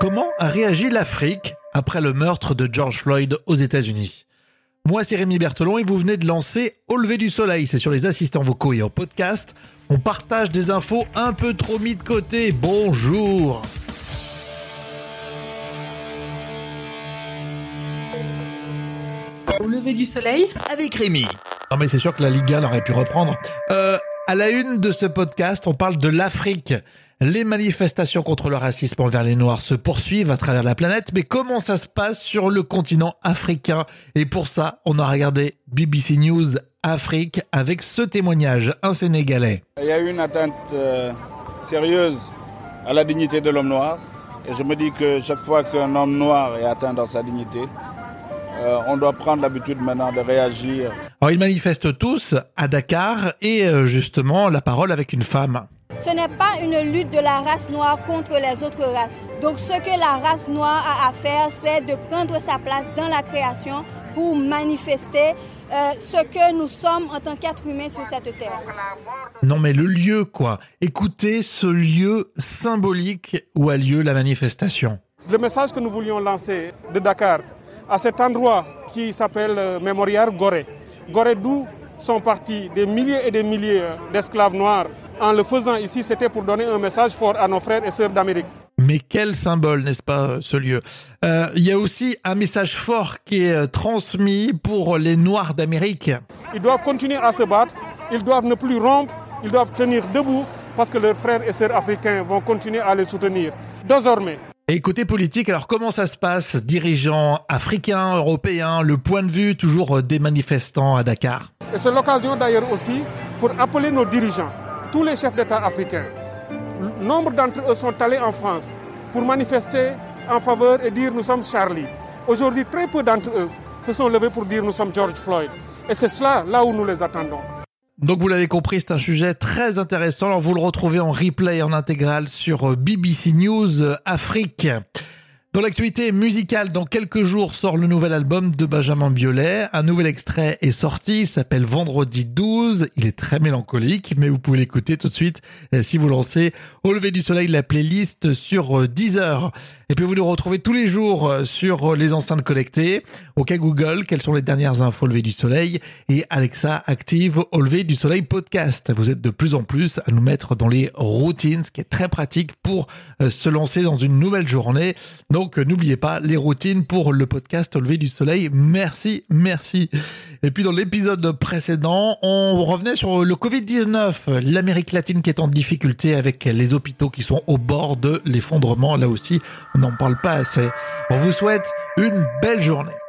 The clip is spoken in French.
Comment a réagi l'Afrique après le meurtre de George Floyd aux États-Unis? Moi, c'est Rémi Berthelon et vous venez de lancer Au lever du soleil. C'est sur les assistants vocaux et en podcast. On partage des infos un peu trop mis de côté. Bonjour Au lever du soleil? Avec Rémi. Non mais c'est sûr que la Liga aurait pu reprendre. Euh, à la une de ce podcast, on parle de l'Afrique. Les manifestations contre le racisme envers les Noirs se poursuivent à travers la planète, mais comment ça se passe sur le continent africain? Et pour ça, on a regardé BBC News Afrique avec ce témoignage, un Sénégalais. Il y a eu une atteinte euh, sérieuse à la dignité de l'homme noir, et je me dis que chaque fois qu'un homme noir est atteint dans sa dignité, euh, on doit prendre l'habitude maintenant de réagir. Alors ils manifestent tous à Dakar et euh, justement la parole avec une femme. Ce n'est pas une lutte de la race noire contre les autres races. Donc ce que la race noire a à faire, c'est de prendre sa place dans la création pour manifester euh, ce que nous sommes en tant qu'êtres humains sur cette terre. Non mais le lieu quoi. Écoutez ce lieu symbolique où a lieu la manifestation. Le message que nous voulions lancer de Dakar à cet endroit qui s'appelle euh, Mémorial Gorée. Gorée d'où sont partis des milliers et des milliers d'esclaves noirs en le faisant ici, c'était pour donner un message fort à nos frères et sœurs d'Amérique. Mais quel symbole, n'est-ce pas, ce lieu? Euh, Il y a aussi un message fort qui est euh, transmis pour les Noirs d'Amérique. Ils doivent continuer à se battre, ils doivent ne plus rompre, ils doivent tenir debout parce que leurs frères et sœurs africains vont continuer à les soutenir. Désormais. Et côté politique, alors comment ça se passe Dirigeants africains, européens, le point de vue toujours des manifestants à Dakar? Et c'est l'occasion d'ailleurs aussi pour appeler nos dirigeants tous les chefs d'État africains, nombre d'entre eux sont allés en France pour manifester en faveur et dire nous sommes Charlie. Aujourd'hui, très peu d'entre eux se sont levés pour dire nous sommes George Floyd. Et c'est cela, là où nous les attendons. Donc vous l'avez compris, c'est un sujet très intéressant. Alors vous le retrouvez en replay en intégral sur BBC News Afrique. Dans l'actualité musicale, dans quelques jours sort le nouvel album de Benjamin Biolay. Un nouvel extrait est sorti, il s'appelle Vendredi 12. Il est très mélancolique, mais vous pouvez l'écouter tout de suite euh, si vous lancez Au lever du soleil la playlist sur Deezer. Et puis vous nous retrouvez tous les jours euh, sur les enceintes connectées. OK Google, quelles sont les dernières infos au du soleil? Et Alexa active au lever du soleil podcast. Vous êtes de plus en plus à nous mettre dans les routines, ce qui est très pratique pour euh, se lancer dans une nouvelle journée. Donc n'oubliez pas les routines pour le podcast au lever du soleil. Merci, merci. Et puis dans l'épisode précédent, on revenait sur le Covid-19, l'Amérique latine qui est en difficulté avec les hôpitaux qui sont au bord de l'effondrement. Là aussi, n'en parle pas assez. On vous souhaite une belle journée.